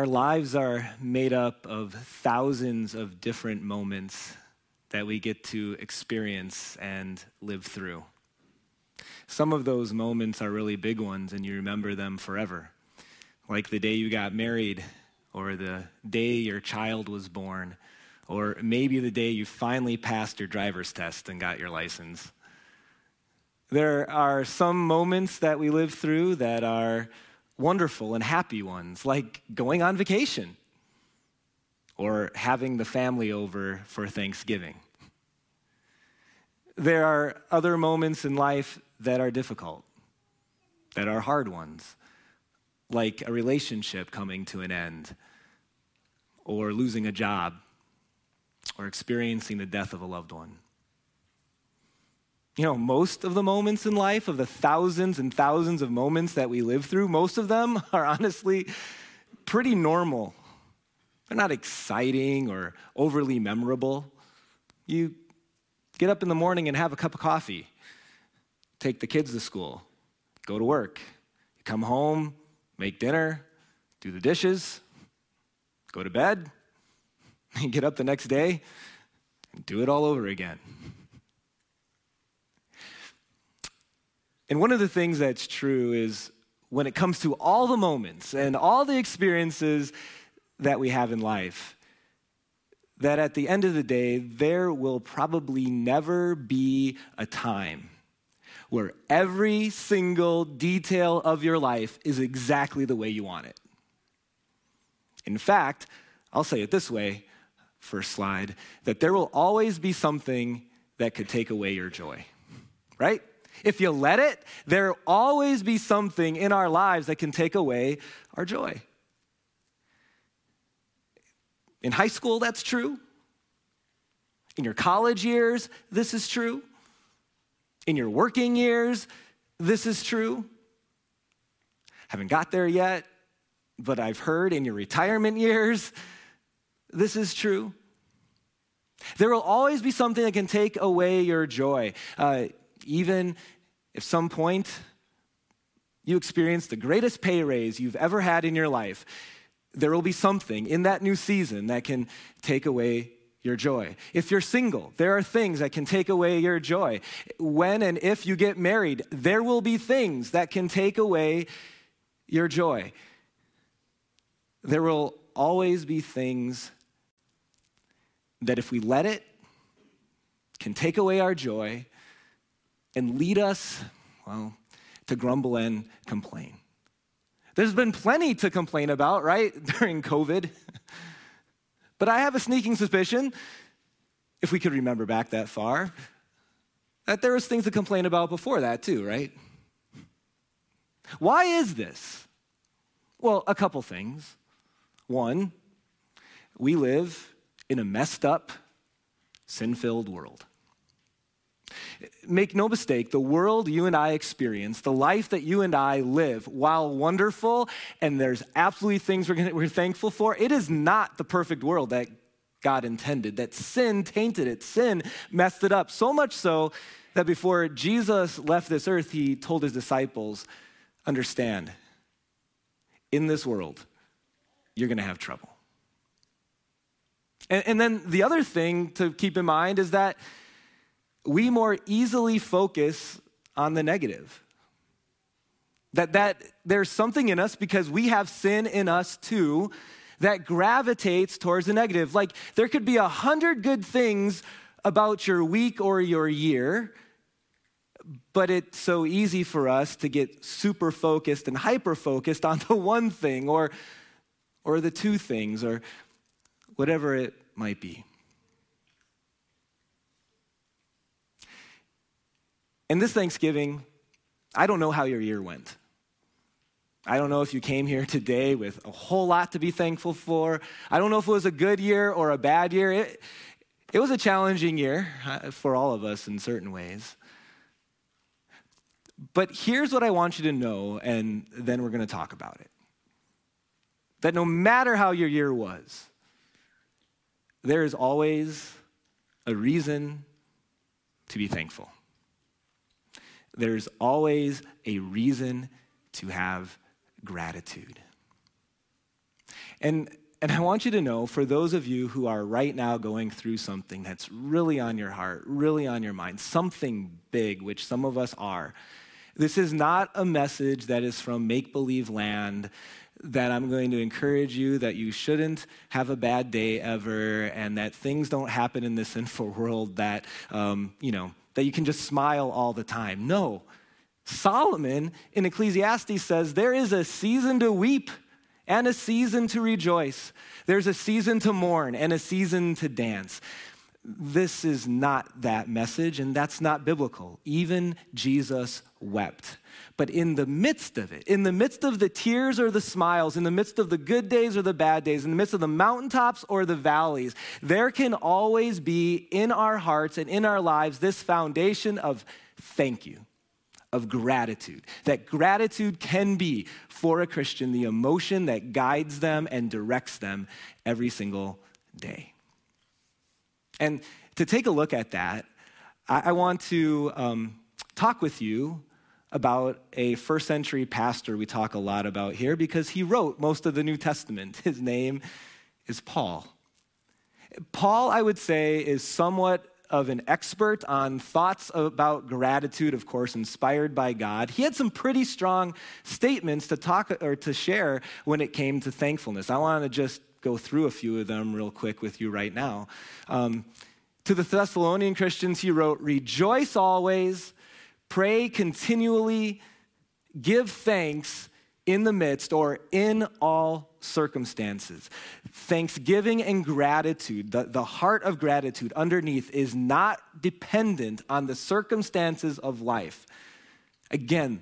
Our lives are made up of thousands of different moments that we get to experience and live through. Some of those moments are really big ones and you remember them forever, like the day you got married, or the day your child was born, or maybe the day you finally passed your driver's test and got your license. There are some moments that we live through that are wonderful and happy ones, like going on vacation or having the family over for Thanksgiving. There are other moments in life that are difficult, that are hard ones, like a relationship coming to an end, or losing a job, or experiencing the death of a loved one. You know, most of the moments in life, of the thousands and thousands of moments that we live through, most of them are honestly pretty normal. They're not exciting or overly memorable. You get up in the morning and have a cup of coffee, take the kids to school, go to work, come home, make dinner, do the dishes, go to bed, and get up the next day and do it all over again. And one of the things that's true is when it comes to all the moments and all the experiences that we have in life, that at the end of the day, there will probably never be a time where every single detail of your life is exactly the way you want it. In fact, I'll say it this way first slide that there will always be something that could take away your joy, right? If you let it, there'll always be something in our lives that can take away our joy. In high school, that's true. In your college years, this is true. In your working years, this is true. Haven't got there yet, but I've heard in your retirement years, this is true. There will always be something that can take away your joy. Uh, even if some point you experience the greatest pay raise you've ever had in your life, there will be something in that new season that can take away your joy. If you're single, there are things that can take away your joy. When and if you get married, there will be things that can take away your joy. There will always be things that, if we let it, can take away our joy and lead us, well, to grumble and complain. There's been plenty to complain about, right, during COVID. but I have a sneaking suspicion, if we could remember back that far, that there was things to complain about before that too, right? Why is this? Well, a couple things. One, we live in a messed up, sin filled world. Make no mistake, the world you and I experience, the life that you and I live, while wonderful, and there's absolutely things we're, gonna, we're thankful for, it is not the perfect world that God intended. That sin tainted it, sin messed it up. So much so that before Jesus left this earth, he told his disciples, Understand, in this world, you're gonna have trouble. And, and then the other thing to keep in mind is that we more easily focus on the negative. That, that there's something in us because we have sin in us too that gravitates towards the negative. Like there could be a hundred good things about your week or your year, but it's so easy for us to get super focused and hyper focused on the one thing or, or the two things or whatever it might be. And this Thanksgiving, I don't know how your year went. I don't know if you came here today with a whole lot to be thankful for. I don't know if it was a good year or a bad year. It, it was a challenging year uh, for all of us in certain ways. But here's what I want you to know, and then we're going to talk about it. That no matter how your year was, there is always a reason to be thankful there's always a reason to have gratitude. And, and I want you to know, for those of you who are right now going through something that's really on your heart, really on your mind, something big, which some of us are, this is not a message that is from make believe land that I'm going to encourage you that you shouldn't have a bad day ever and that things don't happen in this sinful world that, um, you know, that you can just smile all the time. No. Solomon in Ecclesiastes says there is a season to weep and a season to rejoice. There's a season to mourn and a season to dance. This is not that message, and that's not biblical. Even Jesus wept. But in the midst of it, in the midst of the tears or the smiles, in the midst of the good days or the bad days, in the midst of the mountaintops or the valleys, there can always be in our hearts and in our lives this foundation of thank you of gratitude. That gratitude can be, for a Christian, the emotion that guides them and directs them every single day. And to take a look at that, I, I want to um, talk with you about a first century pastor we talk a lot about here because he wrote most of the New Testament. His name is Paul. Paul, I would say, is somewhat of an expert on thoughts about gratitude, of course, inspired by God. He had some pretty strong statements to talk or to share when it came to thankfulness. I want to just go through a few of them real quick with you right now. Um, to the Thessalonian Christians, he wrote, Rejoice always, pray continually, give thanks in the midst or in all circumstances. Thanksgiving and gratitude, the, the heart of gratitude underneath, is not dependent on the circumstances of life. Again,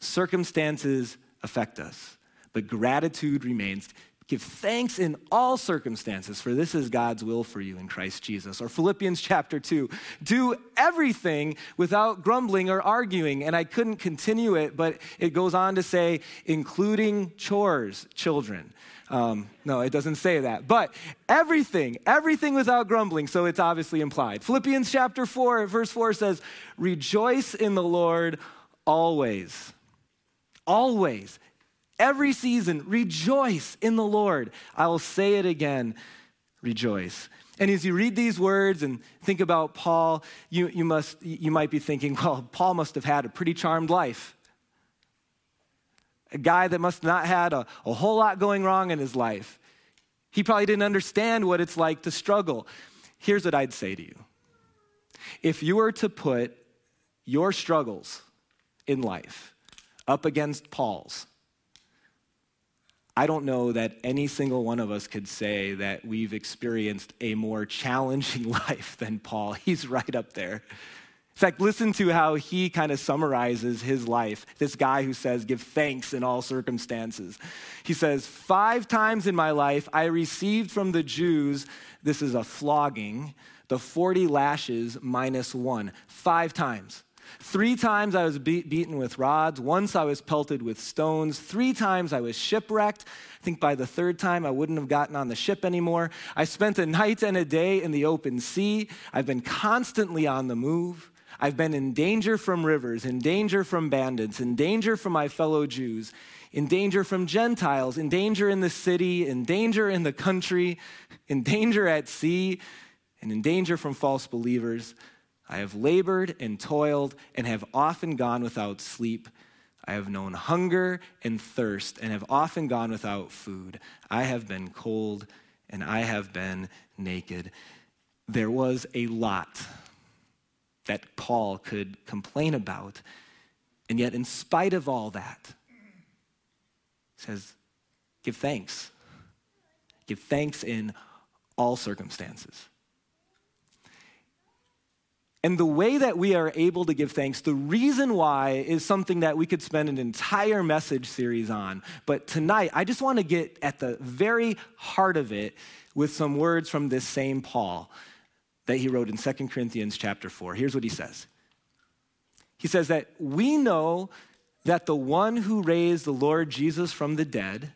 circumstances affect us, but gratitude remains. Give thanks in all circumstances, for this is God's will for you in Christ Jesus. Or Philippians chapter 2 do everything without grumbling or arguing. And I couldn't continue it, but it goes on to say, including chores, children. Um, no, it doesn't say that. But everything, everything without grumbling, so it's obviously implied. Philippians chapter 4, verse 4 says, Rejoice in the Lord always. Always. Every season, rejoice in the Lord. I will say it again rejoice. And as you read these words and think about Paul, you, you, must, you might be thinking, well, Paul must have had a pretty charmed life. A guy that must not had a, a whole lot going wrong in his life. He probably didn't understand what it's like to struggle. Here's what I'd say to you if you were to put your struggles in life up against Paul's, I don't know that any single one of us could say that we've experienced a more challenging life than Paul. He's right up there. In fact, listen to how he kind of summarizes his life. This guy who says, Give thanks in all circumstances. He says, Five times in my life I received from the Jews, this is a flogging, the 40 lashes minus one. Five times. Three times I was be- beaten with rods. Once I was pelted with stones. Three times I was shipwrecked. I think by the third time I wouldn't have gotten on the ship anymore. I spent a night and a day in the open sea. I've been constantly on the move. I've been in danger from rivers, in danger from bandits, in danger from my fellow Jews, in danger from Gentiles, in danger in the city, in danger in the country, in danger at sea, and in danger from false believers. I have labored and toiled and have often gone without sleep. I have known hunger and thirst and have often gone without food. I have been cold and I have been naked. There was a lot that Paul could complain about. And yet, in spite of all that, says, give thanks. Give thanks in all circumstances. And the way that we are able to give thanks, the reason why is something that we could spend an entire message series on. But tonight, I just want to get at the very heart of it with some words from this same Paul that he wrote in 2 Corinthians chapter 4. Here's what he says He says that we know that the one who raised the Lord Jesus from the dead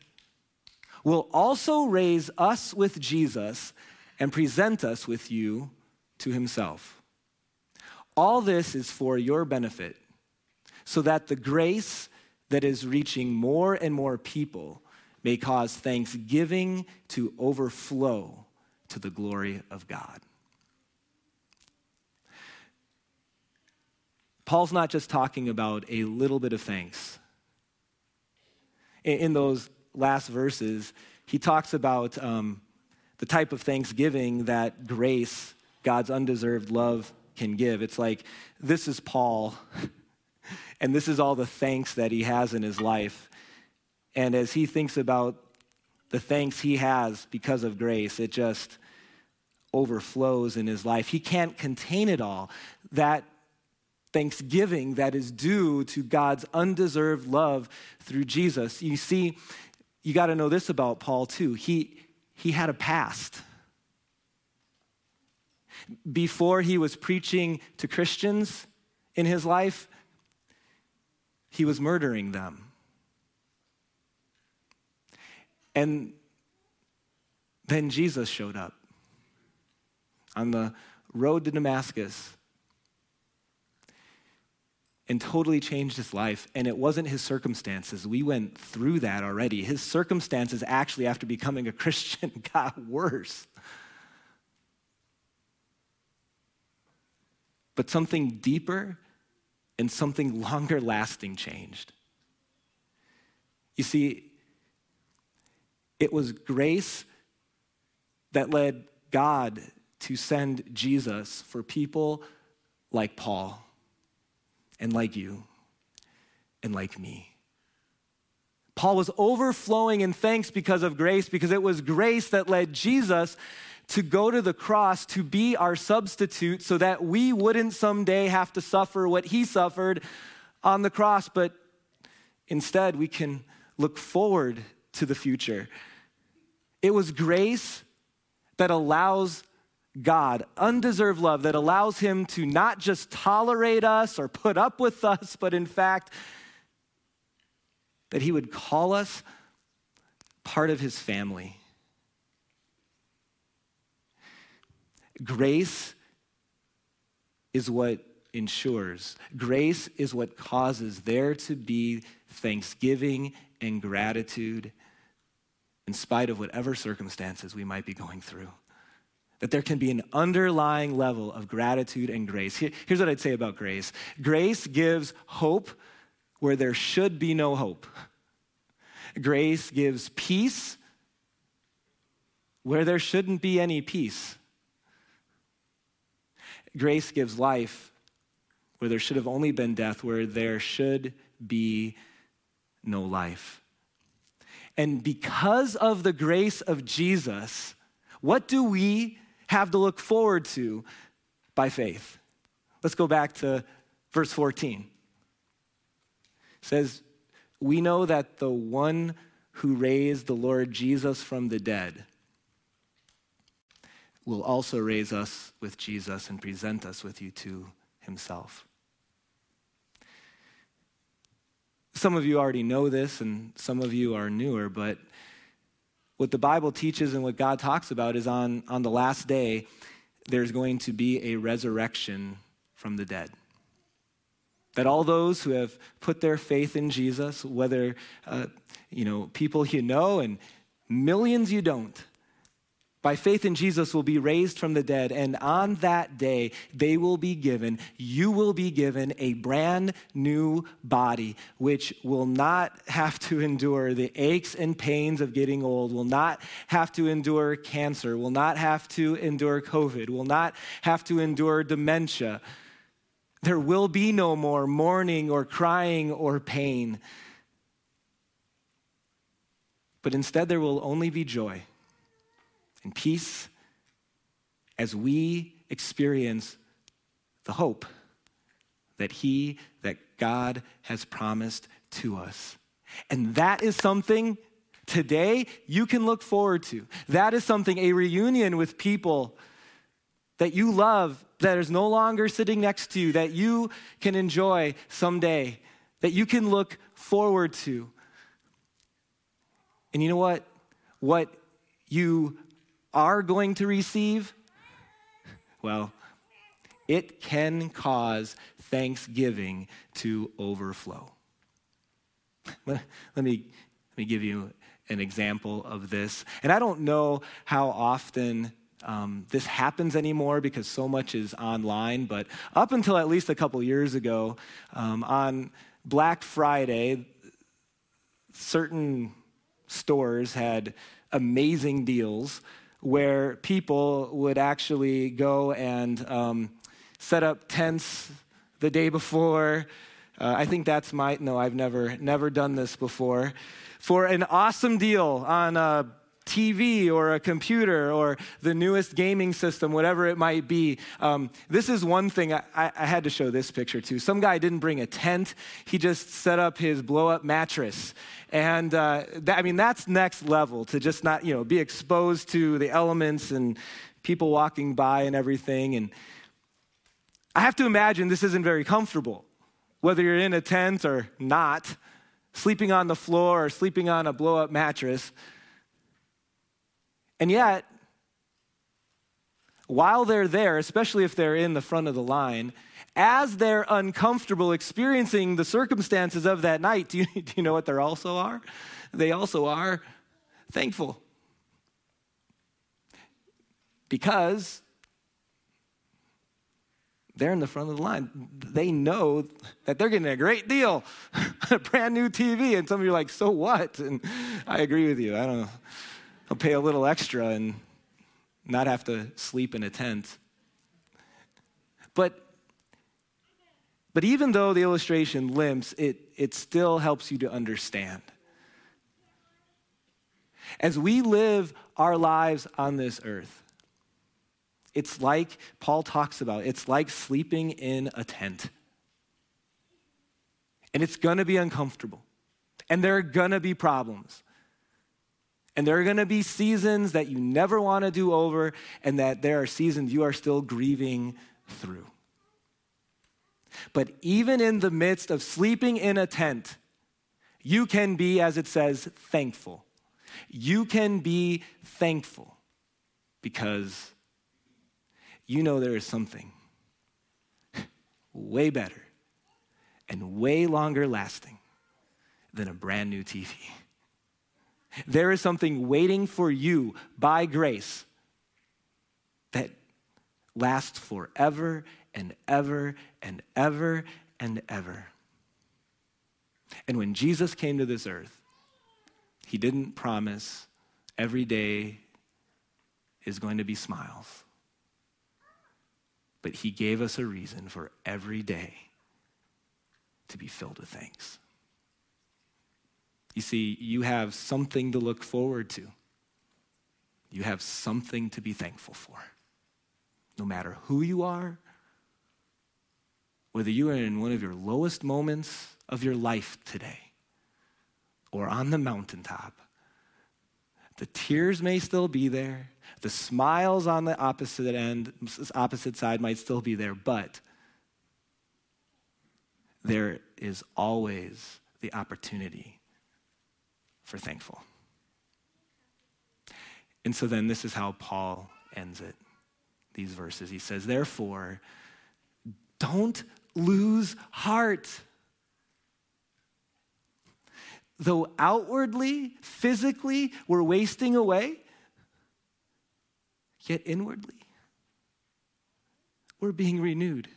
will also raise us with Jesus and present us with you to himself. All this is for your benefit, so that the grace that is reaching more and more people may cause thanksgiving to overflow to the glory of God. Paul's not just talking about a little bit of thanks. In those last verses, he talks about um, the type of thanksgiving that grace, God's undeserved love, can give. It's like, this is Paul, and this is all the thanks that he has in his life. And as he thinks about the thanks he has because of grace, it just overflows in his life. He can't contain it all. That thanksgiving that is due to God's undeserved love through Jesus. You see, you got to know this about Paul too. He, he had a past. Before he was preaching to Christians in his life, he was murdering them. And then Jesus showed up on the road to Damascus and totally changed his life. And it wasn't his circumstances. We went through that already. His circumstances, actually, after becoming a Christian, got worse. But something deeper and something longer lasting changed. You see, it was grace that led God to send Jesus for people like Paul and like you and like me. Paul was overflowing in thanks because of grace, because it was grace that led Jesus to go to the cross to be our substitute so that we wouldn't someday have to suffer what he suffered on the cross, but instead we can look forward to the future. It was grace that allows God, undeserved love that allows him to not just tolerate us or put up with us, but in fact, that he would call us part of his family. Grace is what ensures, grace is what causes there to be thanksgiving and gratitude in spite of whatever circumstances we might be going through that there can be an underlying level of gratitude and grace. Here's what I'd say about grace grace gives hope where there should be no hope, grace gives peace where there shouldn't be any peace. Grace gives life where there should have only been death, where there should be no life. And because of the grace of Jesus, what do we have to look forward to by faith. Let's go back to verse 14. It says, We know that the one who raised the Lord Jesus from the dead will also raise us with Jesus and present us with you to himself. Some of you already know this, and some of you are newer, but what the Bible teaches and what God talks about is on, on the last day, there's going to be a resurrection from the dead. That all those who have put their faith in Jesus, whether uh, you know people you know and millions you don't, by faith in Jesus will be raised from the dead, and on that day they will be given, you will be given a brand new body, which will not have to endure the aches and pains of getting old, will not have to endure cancer, will not have to endure COVID, will not have to endure dementia. There will be no more mourning or crying or pain. But instead, there will only be joy and peace as we experience the hope that He, that God has promised to us. And that is something today you can look forward to. That is something, a reunion with people that you love, that is no longer sitting next to you, that you can enjoy someday, that you can look forward to. And you know what? What you are going to receive? Well, it can cause thanksgiving to overflow. Let, me, let me give you an example of this. And I don't know how often um, this happens anymore because so much is online, but up until at least a couple years ago, um, on Black Friday, certain stores had amazing deals where people would actually go and um, set up tents the day before. Uh, I think that's my, no, I've never, never done this before. For an awesome deal on a TV or a computer or the newest gaming system, whatever it might be. Um, this is one thing I, I, had to show this picture too. Some guy didn't bring a tent, he just set up his blow up mattress. And uh, that, I mean, that's next level to just not, you know, be exposed to the elements and people walking by and everything. And I have to imagine this isn't very comfortable, whether you're in a tent or not, sleeping on the floor or sleeping on a blow up mattress. And yet, while they're there, especially if they're in the front of the line, as they're uncomfortable experiencing the circumstances of that night, do you, do you know what they also are? They also are thankful. Because they're in the front of the line. They know that they're getting a great deal, a brand new TV. And some of you are like, so what? And I agree with you. I don't know. I'll pay a little extra and not have to sleep in a tent. But, but even though the illustration limps, it, it still helps you to understand. As we live our lives on this earth, it's like Paul talks about, it's like sleeping in a tent. And it's gonna be uncomfortable. And there are gonna be problems. And there are going to be seasons that you never want to do over, and that there are seasons you are still grieving through. But even in the midst of sleeping in a tent, you can be, as it says, thankful. You can be thankful because you know there is something way better and way longer lasting than a brand new TV. There is something waiting for you by grace that lasts forever and ever and ever and ever. And when Jesus came to this earth, he didn't promise every day is going to be smiles, but he gave us a reason for every day to be filled with thanks. You see, you have something to look forward to. You have something to be thankful for. No matter who you are, whether you are in one of your lowest moments of your life today or on the mountaintop, the tears may still be there. The smiles on the opposite end, opposite side might still be there, but there is always the opportunity for thankful. And so then this is how Paul ends it, these verses. He says, Therefore, don't lose heart. Though outwardly, physically, we're wasting away, yet inwardly, we're being renewed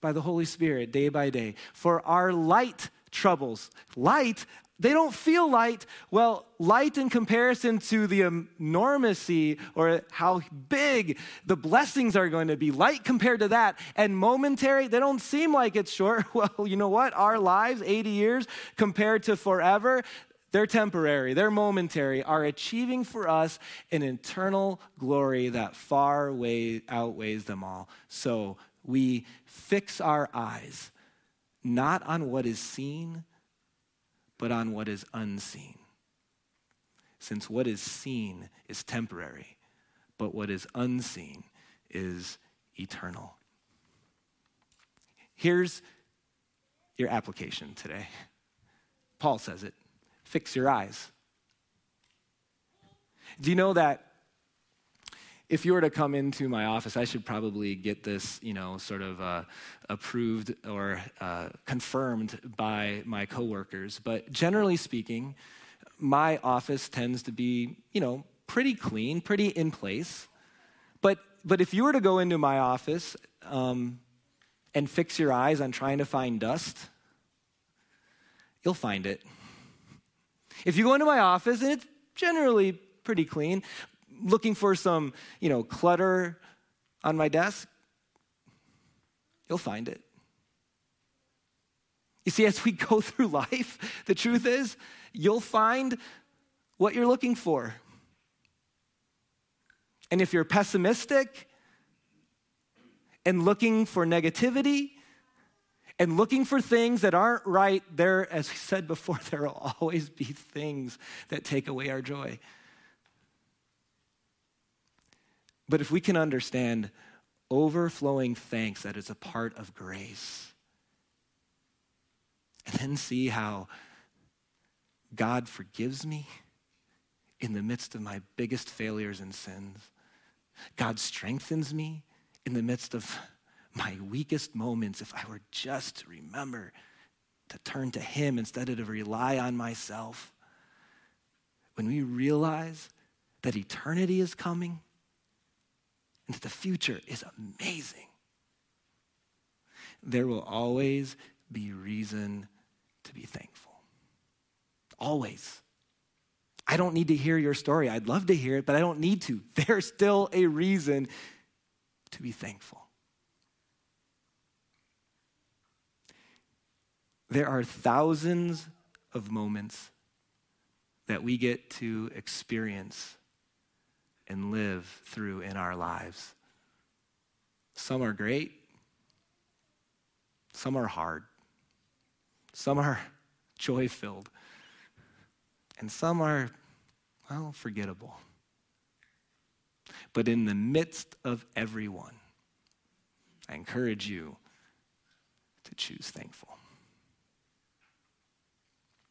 by the Holy Spirit day by day. For our light troubles, light they don't feel light. Well, light in comparison to the enormity or how big the blessings are going to be. Light compared to that. And momentary, they don't seem like it's short. Well, you know what? Our lives, 80 years compared to forever, they're temporary, they're momentary, are achieving for us an eternal glory that far way outweighs them all. So we fix our eyes not on what is seen but on what is unseen. Since what is seen is temporary, but what is unseen is eternal. Here's your application today. Paul says it fix your eyes. Do you know that if you were to come into my office, I should probably get this, you know, sort of uh, approved or uh, confirmed by my coworkers. But generally speaking, my office tends to be, you know, pretty clean, pretty in place. But, but if you were to go into my office um, and fix your eyes on trying to find dust, you'll find it. If you go into my office and it's generally pretty clean, looking for some, you know, clutter on my desk, you'll find it. You see, as we go through life, the truth is, you'll find what you're looking for. And if you're pessimistic and looking for negativity and looking for things that aren't right, there, as we said before, there will always be things that take away our joy. But if we can understand overflowing thanks that is a part of grace, and then see how God forgives me in the midst of my biggest failures and sins. God strengthens me in the midst of my weakest moments if I were just to remember to turn to Him instead of to rely on myself. When we realize that eternity is coming and that the future is amazing, there will always be reason to be thankful. Always. I don't need to hear your story. I'd love to hear it, but I don't need to. There's still a reason to be thankful. There are thousands of moments that we get to experience and live through in our lives. Some are great, some are hard, some are joy filled, and some are, well, forgettable. But in the midst of everyone, I encourage you to choose thankful.